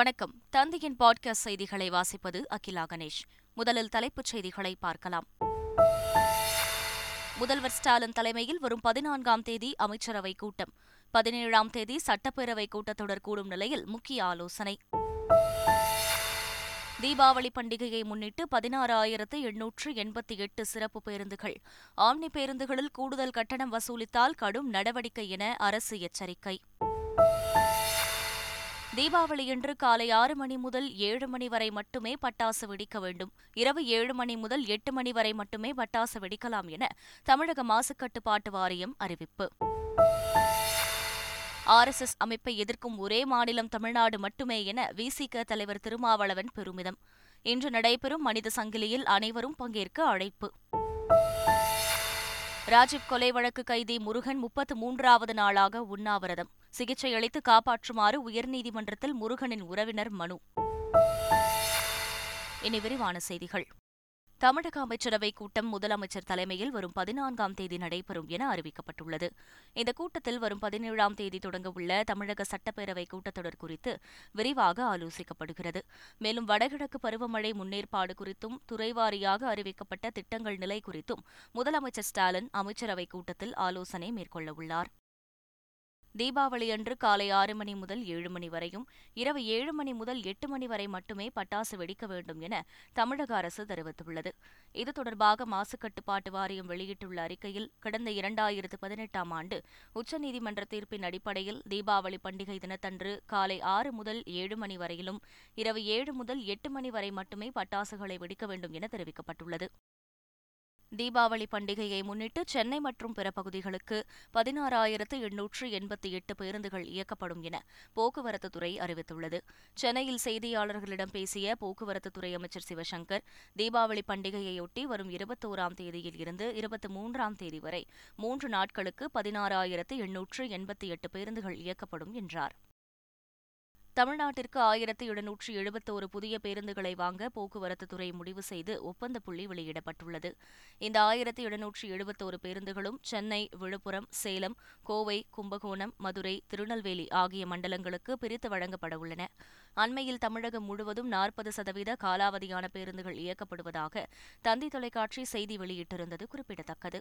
வணக்கம். தந்தையின் பாட்காஸ்ட் செய்திகளை வாசிப்பது அகிலா கணேஷ். முதலில் தலைப்புச் செய்திகளை பார்க்கலாம். முதல்வர் ஸ்டாலின் தலைமையில் வரும் பதினான்காம் தேதி அமைச்சரவை கூட்டம். பதினேழாம் தேதி சட்டப்பேரவை கூட்டத்தொடர் கூடும் நிலையில் முக்கிய ஆலோசனை. தீபாவளி பண்டிகையை முன்னிட்டு பதினாறு ஆயிரத்து எண்ணூற்று எண்பத்தி எட்டு சிறப்பு பேருந்துகள். ஆம்னி பேருந்துகளில் கூடுதல் கட்டணம் வசூலித்தால் கடும் நடவடிக்கை என அரசு எச்சரிக்கை. தீபாவளியன்று காலை ஆறு மணி முதல் ஏழு மணி வரை மட்டுமே பட்டாசு வெடிக்க வேண்டும். இரவு ஏழு மணி முதல் எட்டு மணி வரை மட்டுமே பட்டாசு வெடிக்கலாம் என தமிழக மாசுக்கட்டுப்பாட்டு வாரியம் அறிவிப்பு. ஆர்எஸ்எஸ் அமைப்பை எதிர்க்கும் ஒரே மாநிலம் தமிழ்நாடு மட்டுமே என விசிக தலைவர் திருமாவளவன் பெருமிதம். இன்று நடைபெறும் மனித சங்கிலியில் அனைவரும் பங்கேற்க அழைப்பு. ராஜீவ் கொலை வழக்கு கைதி முருகன் முப்பத்து மூன்றாவது நாளாக உண்ணாவிரதம். சிகிச்சை அளித்து காப்பாற்றுமாறு உயர்நீதிமன்றத்தில் முருகனின் உறவினர் மனு. இனி விரிவான செய்திகள். தமிழக அமைச்சரவைக் கூட்டம் முதலமைச்சர் தலைமையில் வரும் பதினான்காம் தேதி நடைபெறும் என அறிவிக்கப்பட்டுள்ளது. இந்த கூட்டத்தில் வரும் பதினேழாம் தேதி தொடங்கவுள்ள தமிழக சட்டப்பேரவை கூட்டத்தொடர் குறித்து விரிவாக ஆலோசிக்கப்படுகிறது. மேலும் வடகிழக்கு பருவமழை முன்னேற்பாடு குறித்தும் துறைவாரியாக அறிவிக்கப்பட்ட திட்டங்கள் நிலை குறித்தும் முதலமைச்சர் ஸ்டாலின் அமைச்சரவைக் கூட்டத்தில் ஆலோசனை மேற்கொள்ளவுள்ளார் தீபாவளியன்று காலை ஆறு மணி முதல் ஏழு மணி வரையும் இரவு ஏழு மணி முதல் எட்டு மணி வரை மட்டுமே பட்டாசு வெடிக்க வேண்டும் என தமிழக அரசு தெரிவித்துள்ளது. இது தொடர்பாக மாசு கட்டுப்பாட்டு வாரியம் வெளியிட்டுள்ள அறிக்கையில் கடந்த இரண்டாயிரத்து பதினெட்டாம் ஆண்டு உச்சநீதிமன்ற தீர்ப்பின் அடிப்படையில் தீபாவளி பண்டிகை தினத்தன்று காலை ஆறு முதல் ஏழு மணி வரையிலும் இரவு ஏழு முதல் எட்டு மணி வரை மட்டுமே பட்டாசுகளை வெடிக்க வேண்டும் என தெரிவிக்கப்பட்டுள்ளது. தீபாவளி பண்டிகையை முன்னிட்டு சென்னை மற்றும் பிற பகுதிகளுக்கு பதினாறாயிரத்து எண்ணூற்று எண்பத்தி எட்டு பேருந்துகள் இயக்கப்படும் என போக்குவரத்துத்துறை அறிவித்துள்ளது. சென்னையில் செய்தியாளர்களிடம் பேசிய போக்குவரத்துத்துறை அமைச்சர் சிவசங்கர் தீபாவளி பண்டிகையையொட்டி வரும் இருபத்தோராம் தேதியில் இருந்து இருபத்தி மூன்றாம் தேதி வரை மூன்று நாட்களுக்கு பதினாறாயிரத்து எண்ணூற்று எண்பத்தி எட்டு பேருந்துகள் இயக்கப்படும் என்றார். தமிழ்நாட்டிற்கு ஆயிரத்து எழுநூற்று எழுபத்தோரு புதிய பேருந்துகளை வாங்க போக்குவரத்துத்துறை முடிவு செய்து ஒப்பந்த புள்ளி வெளியிடப்பட்டுள்ளது. இந்த ஆயிரத்து எழுநூற்று எழுபத்தோரு பேருந்துகளும் சென்னை விழுப்புரம் சேலம் கோவை கும்பகோணம் மதுரை திருநெல்வேலி ஆகிய மண்டலங்களுக்கு பிரித்து வழங்கப்பட உள்ளன. அண்மையில் தமிழகம் முழுவதும் நாற்பது சதவீத காலாவதியான பேருந்துகள் இயக்கப்படுவதாக தந்தி தொலைக்காட்சி செய்தி வெளியிட்டிருந்தது குறிப்பிடத்தக்கது.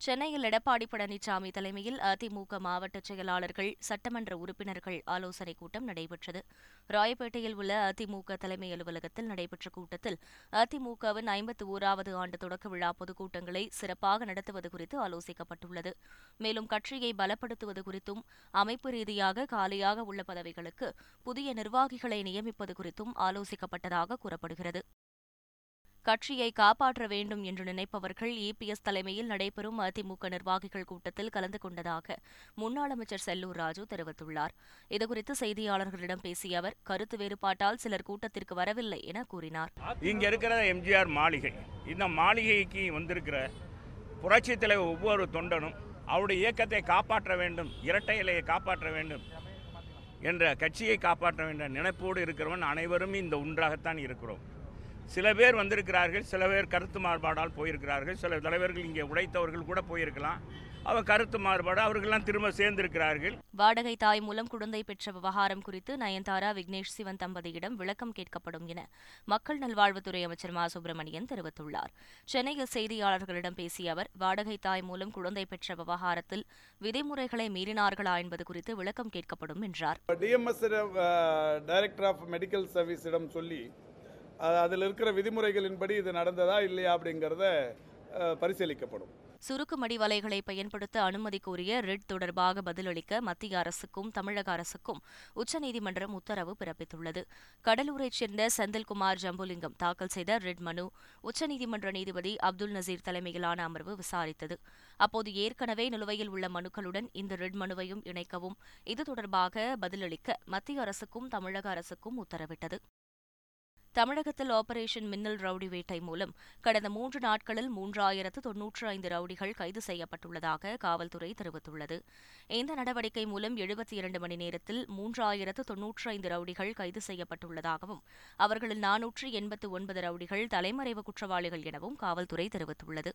சென்னையில் எடப்பாடி பழனிசாமி தலைமையில் அதிமுக மாவட்ட செயலாளர்கள் சட்டமன்ற உறுப்பினர்கள் ஆலோசனைக் கூட்டம் நடைபெற்றது. ராயப்பேட்டையில் உள்ள அதிமுக தலைமை அலுவலகத்தில் நடைபெற்ற கூட்டத்தில் அதிமுகவின் ஐம்பத்தி ஓராவது ஆண்டு தொடக்க விழா பொதுக்கூட்டங்களை சிறப்பாக நடத்துவது குறித்து ஆலோசிக்கப்பட்டுள்ளது. மேலும் கட்சியை பலப்படுத்துவது குறித்தும் அமைப்பு ரீதியாக காலியாக உள்ள பதவிகளுக்கு புதிய நிர்வாகிகளை நியமிப்பது குறித்தும் ஆலோசிக்கப்பட்டதாக கூறப்படுகிறது. கட்சியை காப்பாற்ற வேண்டும் என்று நினைப்பவர்கள் இபிஎஸ் தலைமையில் நடைபெறும் அதிமுக நிர்வாகிகள் கூட்டத்தில் கலந்து கொண்டதாக முன்னாள் அமைச்சர் செல்லூர் ராஜு தெரிவித்துள்ளார். இதுகுறித்து செய்தியாளர்களிடம் பேசிய அவர் கருத்து வேறுபாட்டால் சிலர் கூட்டத்திற்கு வரவில்லை என கூறினார். இங்க இருக்கிற எம்ஜிஆர் மாளிகை இந்த மாளிகைக்கு வந்திருக்கிற புரட்சி தலைவர் ஒவ்வொரு தொண்டனும் அவருடைய இயக்கத்தை காப்பாற்ற வேண்டும் இரட்டை இலையை காப்பாற்ற வேண்டும் என்ற கட்சியை காப்பாற்ற வேண்டும் நினைப்போடு இருக்கிறவன் அனைவரும் இந்த ஒன்றாகத்தான் இருக்கிறோம். சில பேர் வந்திருக்கிறார்கள் சில பேர் கருத்து மாறுபாடால் போயிருக்கிறார்கள் சில தலைவர்கள் இங்கே உழைத்தவர்கள் கூட போயிருக்கலாம். அவன் கருத்து மாறுபாடு அவர்கள்லாம் திரும்ப சேர்ந்திருக்கிறார்கள். வாடகை தாய் மூலம் குழந்தை பெற்ற விவகாரம் குறித்து நயன்தாரா விக்னேஷ் சிவன் தம்பதியிடம் விளக்கம் கேட்கப்படும் என மக்கள் நல்வாழ்வுத்துறை அமைச்சர் மா. சுப்பிரமணியன் தெரிவித்துள்ளார். சென்னையில் செய்தியாளர்களிடம் பேசிய அவர் வாடகை தாய் மூலம் குழந்தை பெற்ற விவகாரத்தில் விதிமுறைகளை மீறினார்களா என்பது குறித்து விளக்கம் கேட்கப்படும் என்றார். டிஎம்எஸ் டைரக்டர் ஆஃப் மெடிக்கல் சர்வீஸிடம் சொல்லி அதில் இருக்கிற விதிமுறைகளின்படி இது நடந்ததா இல்லையா அப்படிங்கிறத பரிசீலிக்கப்படும். சுருக்கு மடிவலைகளை பயன்படுத்த அனுமதி கோரிய ரிட் தொடர்பாக பதிலளிக்க மத்திய அரசுக்கும் தமிழக அரசுக்கும் உச்சநீதிமன்றம் உத்தரவு பிறப்பித்துள்ளது. கடலூரைச் சேர்ந்த செந்தில்குமார் ஜம்புலிங்கம் தாக்கல் செய்த ரிட் மனு உச்சநீதிமன்ற நீதிபதி அப்துல் நசீர் தலைமையிலான அமர்வு விசாரித்தது. அப்போது ஏற்கனவே நிலுவையில் உள்ள மனுக்களுடன் இந்த ரிட் மனுவையும் இணைக்கவும் இது தொடர்பாக பதிலளிக்க மத்திய அரசுக்கும் தமிழக அரசுக்கும் உத்தரவிட்டது. தமிழகத்தில் ஆபரேஷன் மின்னல் ரவுடி வேட்டை மூலம் கடந்த மூன்று நாட்களில் மூன்றாயிரத்து தொன்னூற்று ஐந்து ரவுடிகள் கைது செய்யப்பட்டுள்ளதாக காவல்துறை தெரிவித்துள்ளது. இந்த நடவடிக்கை மூலம் எழுபத்தி இரண்டு மணி நேரத்தில் மூன்றாயிரத்து தொன்னூற்று ஐந்து ரவுடிகள் கைது செய்யப்பட்டுள்ளதாகவும் அவர்களில் நானூற்று எண்பத்து ஒன்பது ரவுடிகள் தலைமறைவு குற்றவாளிகள் எனவும் காவல்துறை தெரிவித்துள்ளது.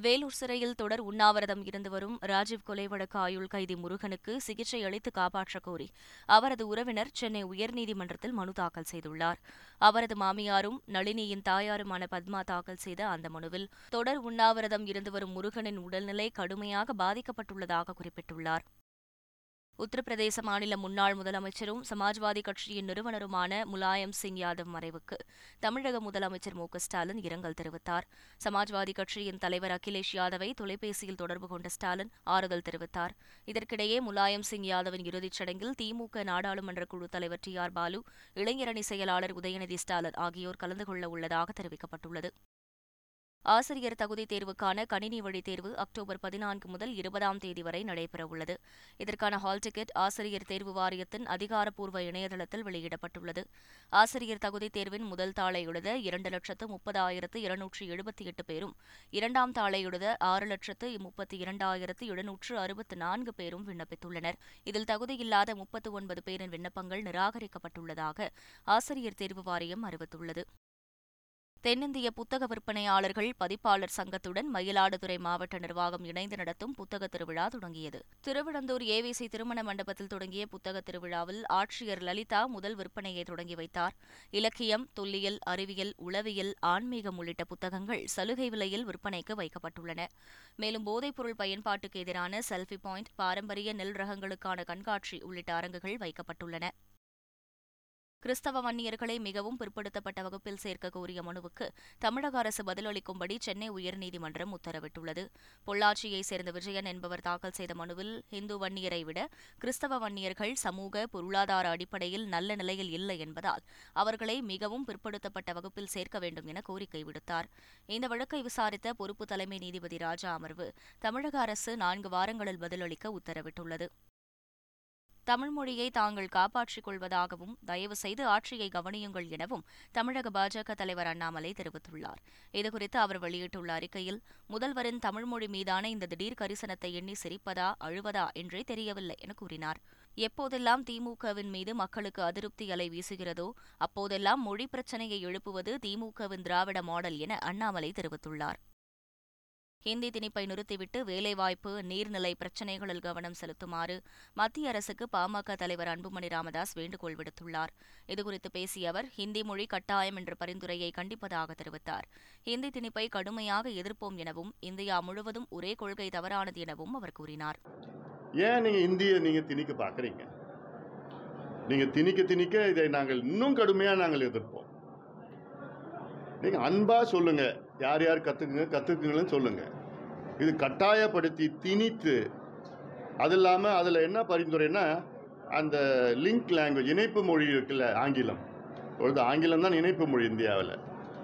வேலூர் சிறையில் தொடர் உண்ணாவிரதம் இருந்து வரும் ராஜீவ் கொலை வழக்கு ஆயுள் கைதி முருகனுக்கு சிகிச்சை அளித்து காப்பாற்றக் கோரி அவரது உறவினர் சென்னை உயர்நீதிமன்றத்தில் மனு தாக்கல் செய்துள்ளார். அவரது மாமியாரும் நளினியின் தாயாருமான பத்மா தாக்கல் செய்த அந்த மனுவில் தொடர் உண்ணாவிரதம் இருந்து வரும் முருகனின் உடல்நிலை கடுமையாக பாதிக்கப்பட்டுள்ளதாக குறிப்பிட்டுள்ளார். உத்தரப்பிரதேச மாநில முன்னாள் முதலமைச்சரும் சமாஜ்வாதி கட்சியின் நிறுவனருமான முலாயம் சிங் யாதவ் மறைவுக்கு. தமிழக முதலமைச்சர் மு. ஸ்டாலின் இரங்கல் தெரிவித்தார். சமாஜ்வாதி கட்சியின் தலைவர் அகிலேஷ் யாதவை தொலைபேசியில் தொடர்பு கொண்ட ஸ்டாலின் ஆறுதல் தெரிவித்தார். இதற்கிடையே முலாயம் சிங் யாதவின் இறுதிச் சடங்கில் திமுக நாடாளுமன்ற குழு தலைவர் டி ஆர் பாலு இளைஞரணி செயலாளர் உதயநிதி ஸ்டாலின் ஆகியோர் கலந்து கொள்ள உள்ளதாக தெரிவிக்கப்பட்டுள்ளது. ஆசிரியர் தகுதி தேர்வுக்கான கணினி வழி தேர்வு அக்டோபர் பதினான்கு முதல் இருபதாம் தேதி வரை நடைபெறவுள்ளது. இதற்கான ஹால் டிக்கெட் ஆசிரியர் தேர்வு வாரியத்தின் அதிகாரப்பூர்வ இணையதளத்தில் வெளியிடப்பட்டுள்ளது. ஆசிரியர் தகுதி தேர்வின் முதல் தாளை எழுத இரண்டு லட்சத்து முப்பதாயிரத்து இருநூற்று எழுபத்தி எட்டு பேரும் இரண்டாம் தாளை எழுத ஆறு லட்சத்து முப்பத்தி இரண்டாயிரத்து எழுநூற்று அறுபத்து நான்கு பேரும் விண்ணப்பித்துள்ளனர். இதில் தகுதியில்லாத முப்பத்து ஒன்பது பேரின் விண்ணப்பங்கள் நிராகரிக்கப்பட்டுள்ளதாக ஆசிரியர் தேர்வு வாரியம் அறிவித்துள்ளது. தென்னிந்திய புத்தக விற்பனையாளர்கள் பதிப்பாளர் சங்கத்துடன் மயிலாடுதுறை மாவட்ட நிர்வாகம் இணைந்து நடத்தும் புத்தக திருவிழா தொடங்கியது. திருவிடந்தூர் ஏவிசி திருமண மண்டபத்தில் தொடங்கிய புத்தக திருவிழாவில் ஆட்சியர் லலிதா முதல் விற்பனையை தொடங்கி வைத்தார். இலக்கியம் தொல்லியல் அறிவியல் உளவியல் ஆன்மீகம் உள்ளிட்ட புத்தகங்கள் சலுகை விலையில் விற்பனைக்கு வைக்கப்பட்டுள்ளன. மேலும் போதைப்பொருள் பயன்பாட்டுக்கு எதிரான செல்ஃபி பாயிண்ட் பாரம்பரிய நெல் ரகங்களுக்கான கண்காட்சி உள்ளிட்ட அரங்குகள் வைக்கப்பட்டுள்ளன. கிறிஸ்தவ வன்னியர்களை மிகவும் பிற்படுத்தப்பட்ட வகுப்பில் சேர்க்க கோரிய மனுவுக்கு தமிழக அரசு பதிலளிக்கும்படி சென்னை உயர்நீதிமன்றம் உத்தரவிட்டுள்ளது. பொள்ளாச்சியைச் சேர்ந்த விஜயன் என்பவர் தாக்கல் செய்த மனுவில் இந்து வன்னியரை விட கிறிஸ்தவ வன்னியர்கள் சமூக பொருளாதார அடிப்படையில் நல்ல நிலையில் இல்லை என்பதால் அவர்களை மிகவும் பிற்படுத்தப்பட்ட வகுப்பில் சேர்க்க வேண்டும் என கோரிக்கை விடுத்தார். இந்த வழக்கை விசாரித்த பொறுப்பு தலைமை நீதிபதி ராஜா அமர்வு தமிழக அரசு நான்கு வாரங்களில் பதிலளிக்க உத்தரவிட்டுள்ளது. தமிழ் மொழியை தாங்கள் காப்பாற்றிக் கொள்வதாகவும் தயவு செய்து ஆட்சியை கவனியுங்கள் எனவும் தமிழக பாஜக தலைவர் அண்ணாமலை தெரிவித்துள்ளார். இதுகுறித்து அவர் வெளியிட்டுள்ள அறிக்கையில் முதல்வரின் தமிழ்மொழி மீதான இந்த திடீர் கரிசனத்தை எண்ணி சிரிப்பதா அழுவதா என்றே தெரியவில்லை என கூறினார். எப்போதெல்லாம் திமுகவின் மீது மக்களுக்கு அதிருப்தி அலை வீசுகிறதோ அப்போதெல்லாம் மொழி பிரச்சனையை எழுப்புவது திமுகவின் திராவிட மாடல் என அண்ணாமலை தெரிவித்துள்ளார். ஹிந்தி திணிப்பை நிறுத்திவிட்டு வேலைவாய்ப்பு நீர்நிலை பிரச்சினைகளில் கவனம் செலுத்துமாறு மத்திய அரசுக்கு பாமக தலைவர் அன்புமணி ராமதாஸ் வேண்டுகோள் விடுத்துள்ளார். இதுகுறித்து பேசிய அவர் ஹிந்தி மொழி கட்டாயம் என்ற பரிந்துரையை கண்டிப்பதாக தெரிவித்தார். ஹிந்தி திணிப்பை கடுமையாக எதிர்ப்போம் எனவும் இந்தியா முழுவதும் ஒரே கொள்கை தவறானது எனவும் அவர் கூறினார். ஏன் நீங்க இந்திய நீங்க திணிக்க பாக்குறீங்க? நீங்க திணிக்க திணிக்க இதை நாங்கள் இன்னும் கடுமையா நாங்கள் எதிர்ப்போம். நீங்க அன்பா சொல்லுங்க. யார் யார் கற்றுக்குங்க கற்றுக்குங்கன்னு சொல்லுங்கள் இது கட்டாயப்படுத்தி திணித்து அது இல்லாமல் அதில் என்ன பரிந்துரைன்னா அந்த லிங்க் லாங்குவேஜ் இணைப்பு மொழி இருக்குல்ல ஆங்கிலம். பொழுது ஆங்கிலம் தான் இணைப்பு மொழி இந்தியாவில்.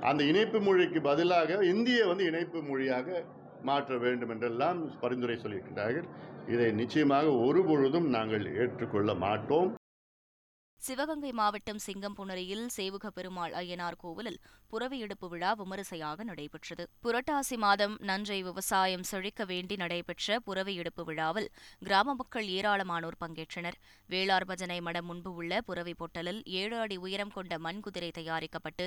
அந்த இணைப்பு மொழிக்கு பதிலாக இந்திய வந்து இணைப்பு மொழியாக மாற்ற வேண்டும் என்றெல்லாம் பரிந்துரை சொல்லியிருக்கின்றார்கள். இதை நிச்சயமாக ஒரு பொழுதும் நாங்கள் ஏற்றுக்கொள்ள மாட்டோம். சிவகங்கை மாவட்டம் சிங்கம்புணரியில் சேவுக பெருமாள் ஐயனார் கோவிலில் புறவி எடுப்பு விழா விமரிசையாக நடைபெற்றது. புரட்டாசி மாதம் நன்றை விவசாயம் செழிக்க வேண்டி நடைபெற்ற புறவி எடுப்பு விழாவில் கிராம மக்கள் ஏராளமானோர் பங்கேற்றனர். வேளார் பஜனை மடம் முன்பு உள்ள புறவி பொட்டலில் ஏழு அடி உயரம் கொண்ட மண் குதிரை தயாரிக்கப்பட்டு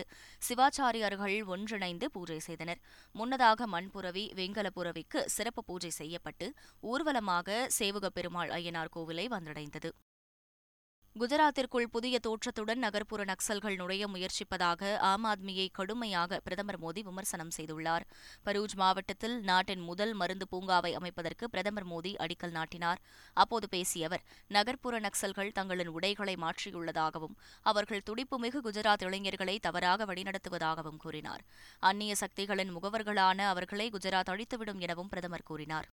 சிவாச்சாரியார்கள் ஒன்றிணைந்து பூஜை செய்தனர். முன்னதாக மண் புறவி வெங்கல புறவிக்கு சிறப்பு பூஜை செய்யப்பட்டு ஊர்வலமாக சேவுக பெருமாள் ஐயனார் கோவிலை வந்தடைந்தது. குஜராத்திற்குள் புதிய தோற்றத்துடன் நகர்ப்புற நக்சல்கள் நுழைய முயற்சிப்பதாக ஆம் ஆத்மியை கடுமையாக பிரதமர் மோடி விமர்சனம் செய்துள்ளார். பரூஜ் மாவட்டத்தில் நாட்டின் முதல் மருந்து பூங்காவை அமைப்பதற்கு பிரதமர் மோடி அடிக்கல் நாட்டினார். அப்போது பேசிய அவர் நகர்ப்புற நக்சல்கள் தங்களின் உடைகளை மாற்றியுள்ளதாகவும் அவர்கள் துடிப்புமிகு குஜராத் இளைஞர்களை தவறாக வழிநடத்துவதாகவும் கூறினார். அந்நிய சக்திகளின் முகவர்களான அவர்களை குஜராத் அழித்துவிடும் எனவும் பிரதமர் கூறினார்.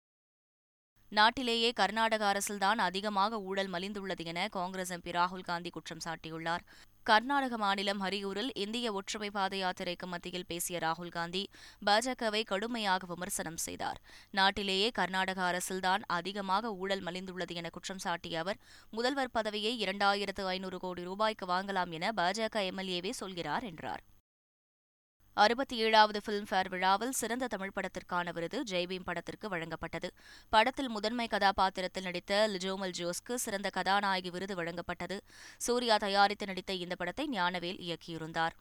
நாட்டிலேயே கர்நாடக அரசில்தான் அதிகமாக ஊழல் மலிந்துள்ளது என காங்கிரஸ் எம்பி ராகுல் காந்தி குற்றம் சாட்டியுள்ளார். கர்நாடக மாநிலம் ஹரியூரில் இந்திய ஒற்றுமை பாத யாத்திரைக்கு மத்தியில் பேசிய ராகுல் காந்தி பாஜகவை கடுமையாக விமர்சனம் செய்தார். நாட்டிலேயே கர்நாடக அரசில்தான் அதிகமாக ஊழல் மலிந்துள்ளது என குற்றம் சாட்டிய அவர் முதல்வர் பதவியை இரண்டாயிரத்து ஐநூறு கோடி ரூபாய்க்கு வாங்கலாம் என பாஜக எம்எல்ஏவே சொல்கிறார் என்றார். அறுபத்தி ஏழாவது ஃபிலிம்ஃபேர் விழாவில் சிறந்த தமிழ் படத்திற்கான விருது ஜெய்பீம் படத்திற்கு வழங்கப்பட்டது. படத்தில் முதன்மை கதாபாத்திரத்தில் நடித்த லிஜோமல் ஜோஸ்க்கு சிறந்த கதாநாயகி விருது வழங்கப்பட்டது. சூர்யா தயாரித்து நடித்த இந்த படத்தை ஞானவேல் இயக்கியிருந்தார்.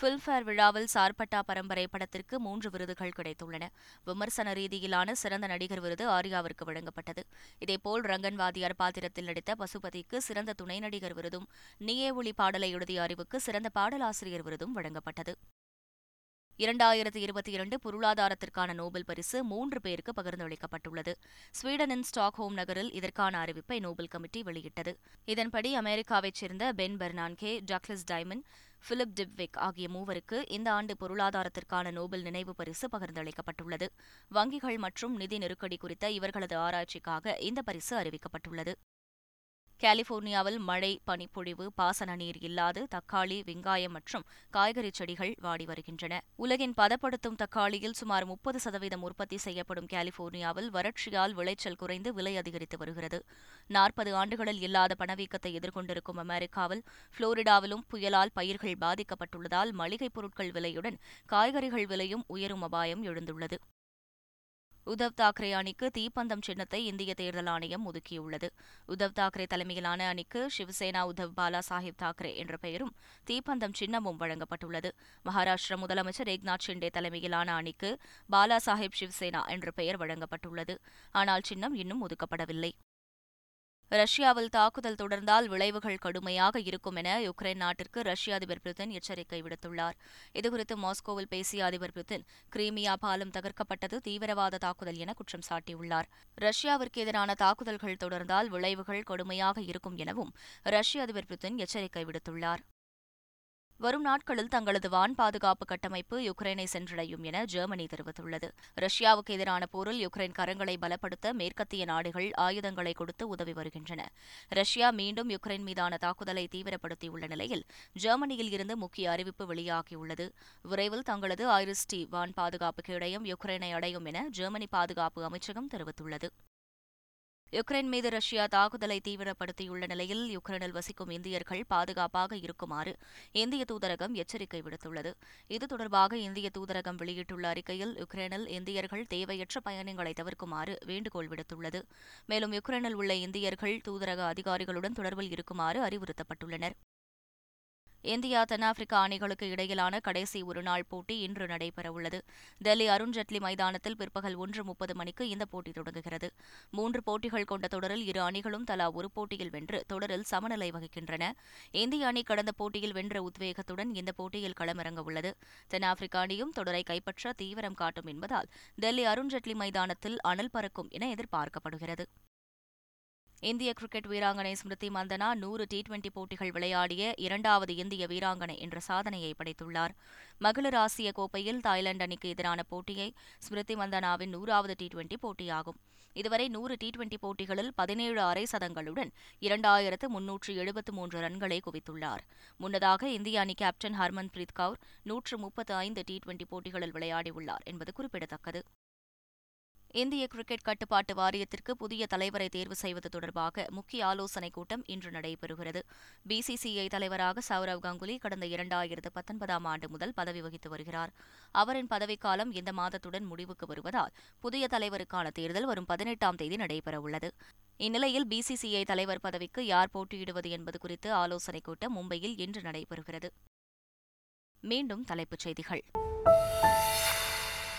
ஃபில்ம்ஃபேர் விழாவில் சார்பட்டா பரம்பரை படத்திற்கு மூன்று விருதுகள் கிடைத்துள்ளன. விமர்சன ரீதியிலான சிறந்த நடிகர் விருது ஆர்யாவிற்கு வழங்கப்பட்டது. இதேபோல் ரங்கன் வாதியார் பாத்திரத்தில் நடித்த பசுபதிக்கு சிறந்த துணை நடிகர் விருதும் நீயே ஒளி பாடலை எழுதிய அறிவுக்கு சிறந்த பாடலாசிரியர் விருதும் வழங்கப்பட்டது. இரண்டாயிரத்தி இருபத்தி இரண்டு பொருளாதாரத்திற்கான நோபல் பரிசு மூன்று பேருக்கு பகிர்ந்தளிக்கப்பட்டுள்ளது. ஸ்வீடனின் ஸ்டாக்ஹோம் நகரில் இதற்கான அறிவிப்பை நோபல் கமிட்டி வெளியிட்டது. இதன்படி அமெரிக்காவைச் சேர்ந்த Ben Bernanke Douglas Diamond Philip Dybvig ஆகிய மூவருக்கு இந்த ஆண்டு பொருளாதாரத்திற்கான நோபல் நினைவு பரிசு பகிர்ந்தளிக்கப்பட்டுள்ளது. வங்கிகள் மற்றும் நிதி நெருக்கடி குறித்த இவர்களது ஆராய்ச்சிக்காக இந்த பரிசு அறிவிக்கப்பட்டுள்ளது. கலிபோர்னியாவில் மழை பனிப்பொழிவு பாசன நீர் இல்லாது தக்காளி வெங்காயம் மற்றும் காய்கறி செடிகள் வாடி வருகின்றன. உலகின் பதப்படுத்தும் தக்காளியில் சுமார் முப்பது சதவீதம் உற்பத்தி செய்யப்படும் கலிபோர்னியாவில் வறட்சியால் விளைச்சல் குறைந்து விலை அதிகரித்து வருகிறது. நாற்பது ஆண்டுகளில் இல்லாத பணவீக்கத்தை எதிர்கொண்டிருக்கும் அமெரிக்காவில் புளோரிடாவிலும் புயலால் பயிர்கள் பாதிக்கப்பட்டுள்ளதால் மளிகைப் பொருட்கள் விலையுடன் காய்கறிகள் விலையும் உயரும் அபாயம் எழுந்துள்ளது. உத்தவ் தாக்கரே அணிக்கு தீப்பந்தம் சின்னத்தை இந்திய தேர்தல் ஆணையம் ஒதுக்கியுள்ளது. உத்தவ் தாக்கரே தலைமையிலான அணிக்கு சிவசேனா உத்தவ் பாலா சாஹிப் தாக்கரே என்ற பெயரும் தீப்பந்தம் சின்னமும் வழங்கப்பட்டுள்ளது. மகாராஷ்டிர முதலமைச்சர் ஏக்நாத் ஷிண்டே தலைமையிலான அணிக்கு பாலா சாஹிப் சிவசேனா என்ற பெயர் வழங்கப்பட்டுள்ளது. ஆனால் சின்னம் இன்னும் ஒதுக்கப்படவில்லை. ரஷ்யாவில் தாக்குதல் தொடர்ந்தால் விளைவுகள் கடுமையாக இருக்கும் என யுக்ரைன் நாட்டிற்கு ரஷ்ய அதிபர் புதின் எச்சரிக்கை விடுத்துள்ளார். இதுகுறித்து மாஸ்கோவில் பேசிய அதிபர் புதின் கிரீமியா பாலம் தகர்க்கப்பட்டது தீவிரவாத தாக்குதல் என குற்றம் சாட்டியுள்ளார். ரஷ்யாவிற்கு எதிரான தாக்குதல்கள் தொடர்ந்தால் விளைவுகள் கடுமையாக இருக்கும் எனவும் ரஷ்ய அதிபர் புதின் எச்சரிக்கை விடுத்துள்ளார். வரும் நாட்களில் தங்களது வான் பாதுகாப்பு கட்டமைப்பு யுக்ரைனை சென்றடையும் என ஜெர்மனி தெரிவித்துள்ளது. ரஷ்யாவுக்கு எதிரான போரில் யுக்ரைன் கரங்களை பலப்படுத்த மேற்கத்திய நாடுகள் ஆயுதங்களை கொடுத்து உதவி வருகின்றன. ரஷ்யா மீண்டும் யுக்ரைன் மீதான தாக்குதலை தீவிரப்படுத்தியுள்ள நிலையில் ஜெர்மனியில் இருந்து முக்கிய அறிவிப்பு வெளியாகியுள்ளது. விரைவில் தங்களது ஐரிஸ்டி வான் பாதுகாப்பு கேடயம் யுக்ரைனை அடையும் என ஜெர்மனி பாதுகாப்பு அமைச்சகம் தெரிவித்துள்ளது. யுக்ரைன் மீது ரஷ்யா தாக்குதலை தீவிரப்படுத்தியுள்ள நிலையில் யுக்ரைனில் வசிக்கும் இந்தியர்கள் பாதுகாப்பாக இருக்குமாறு இந்திய தூதரகம் எச்சரிக்கை விடுத்துள்ளது. இது தொடர்பாக இந்திய தூதரகம் வெளியிட்டுள்ள அறிக்கையில் யுக்ரைனில் இந்தியர்கள் தேவையற்ற பயணங்களை தவிர்க்குமாறு வேண்டுகோள் விடுத்துள்ளது. மேலும் யுக்ரைனில் உள்ள இந்தியர்கள் தூதரக அதிகாரிகளுடன் தொடர்பில் இருக்குமாறு அறிவுறுத்தப்பட்டுள்ளனர். இந்தியா தென்னாப்பிரிக்கா அணிகளுக்கு இடையிலான கடைசி ஒருநாள் போட்டி இன்று நடைபெறவுள்ளது. டெல்லி அருண்ஜேட்லி மைதானத்தில் பிற்பகல் ஒன்று முப்பது மணிக்கு இந்த போட்டி தொடங்குகிறது. மூன்று போட்டிகள் கொண்ட தொடரில் இரு அணிகளும் தலா ஒரு போட்டியில் வென்று தொடரில் சமநிலை வகிக்கின்றன. இந்திய அணி கடந்த போட்டியில் வென்ற உத்வேகத்துடன் இந்த போட்டியில் களமிறங்க உள்ளது அணியும் தொடரை கைப்பற்ற தீவிரம் காட்டும் என்பதால் டெல்லி அருண்ஜேட்லி மைதானத்தில் அனல் பறக்கும் என எதிர்பார்க்கப்படுகிறது. இந்திய கிரிக்கெட் வீராங்கனை ஸ்மிருதி மந்தனா நூறு டி டுவெண்டி போட்டிகள் விளையாடிய இரண்டாவது இந்திய வீராங்கனை என்ற சாதனையை படைத்துள்ளார். மகளிர் ஆசிய கோப்பையில் தாய்லாந்து அணிக்கு எதிரான போட்டியை ஸ்மிருதி மந்தனாவின் நூறாவது டி டுவெண்டி போட்டியாகும். இதுவரை நூறு டி டுவெண்டி போட்டிகளில் பதினேழு அரை சதங்களுடன் இரண்டாயிரத்து முன்னூற்று எழுபத்து மூன்று ரன்களை குவித்துள்ளார். முன்னதாக இந்திய அணி கேப்டன் ஹர்மன் பிரீத் கவுர் நூற்று முப்பத்து ஐந்து டி டுவெண்டி போட்டிகளில் விளையாடியுள்ளார் என்பது குறிப்பிடத்தக்கது. இந்திய கிரிக்கெட் கட்டுப்பாட்டு வாரியத்திற்கு புதிய தலைவரை தேர்வு செய்வது தொடர்பாக முக்கிய ஆலோசனைக் கூட்டம் இன்று நடைபெறுகிறது. பிசிசிஐ தலைவராக சௌரவ் கங்குலி கடந்த இரண்டாயிரத்து பத்தொன்பதாம் ஆண்டு முதல் பதவி வகித்து வருகிறார். அவரின் பதவிக்காலம் இந்த மாதத்துடன் முடிவுக்கு வருவதால் புதிய தலைவருக்கான தேர்தல் வரும் பதினெட்டாம் தேதி நடைபெறவுள்ளது. இந்நிலையில் பிசிசிஐ தலைவர் பதவிக்கு யார் போட்டியிடுவது என்பது குறித்து ஆலோசனைக் கூட்டம் மும்பையில் இன்று நடைபெறுகிறது. மீண்டும் தலைப்புச் செய்திகள்.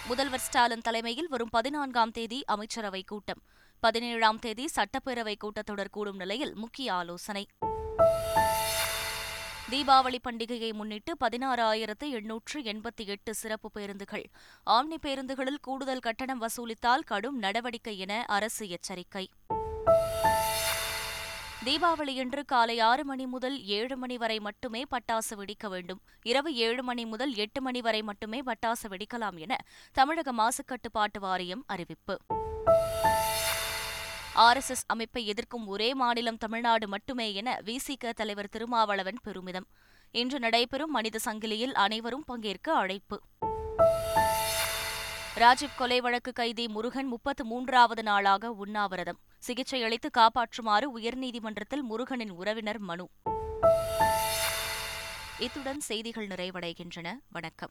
முதல்வர் ஸ்டாலின் தலைமையில் வரும் பதினான்காம் தேதி அமைச்சரவை கூட்டம். பதினேழாம் தேதி சட்டப்பேரவை கூட்டத்தொடர் கூடும் நிலையில் முக்கிய ஆலோசனை. தீபாவளி பண்டிகையை முன்னிட்டு பதினாறாயிரத்து எண்ணூற்று எண்பத்தி எட்டு சிறப்பு பேருந்துகள். ஆம்னி பேருந்துகளில் கூடுதல் கட்டணம் வசூலித்தால் கடும் நடவடிக்கை என அரசு எச்சரிக்கை. தீபாவளியன்று காலை ஆறு மணி முதல் ஏழு மணி வரை மட்டுமே பட்டாசு வெடிக்க வேண்டும். இரவு ஏழு மணி முதல் எட்டு மணி வரை மட்டுமே பட்டாசு வெடிக்கலாம் என தமிழக மாசுக்கட்டுப்பாட்டு வாரியம் அறிவிப்பு. ஆர்எஸ்எஸ் அமைப்பை எதிர்க்கும் ஒரே மாநிலம் தமிழ்நாடு மட்டுமே என விசிக தலைவர் திருமாவளவன் பெருமிதம். இன்று நடைபெறும் மனித சங்கிலியில் அனைவரும் பங்கேற்க அழைப்பு. ராஜீவ் கொலை வழக்கு கைதி முருகன் முப்பத்து மூன்றாவது நாளாக உண்ணாவிரதம். சிகிச்சை அளித்து காப்பாற்றுமாறு உயர்நீதிமன்றத்தில் முருகனின் உறவினர் மனு. இத்துடன் செய்திகள் நிறைவடைகின்றன. வணக்கம்.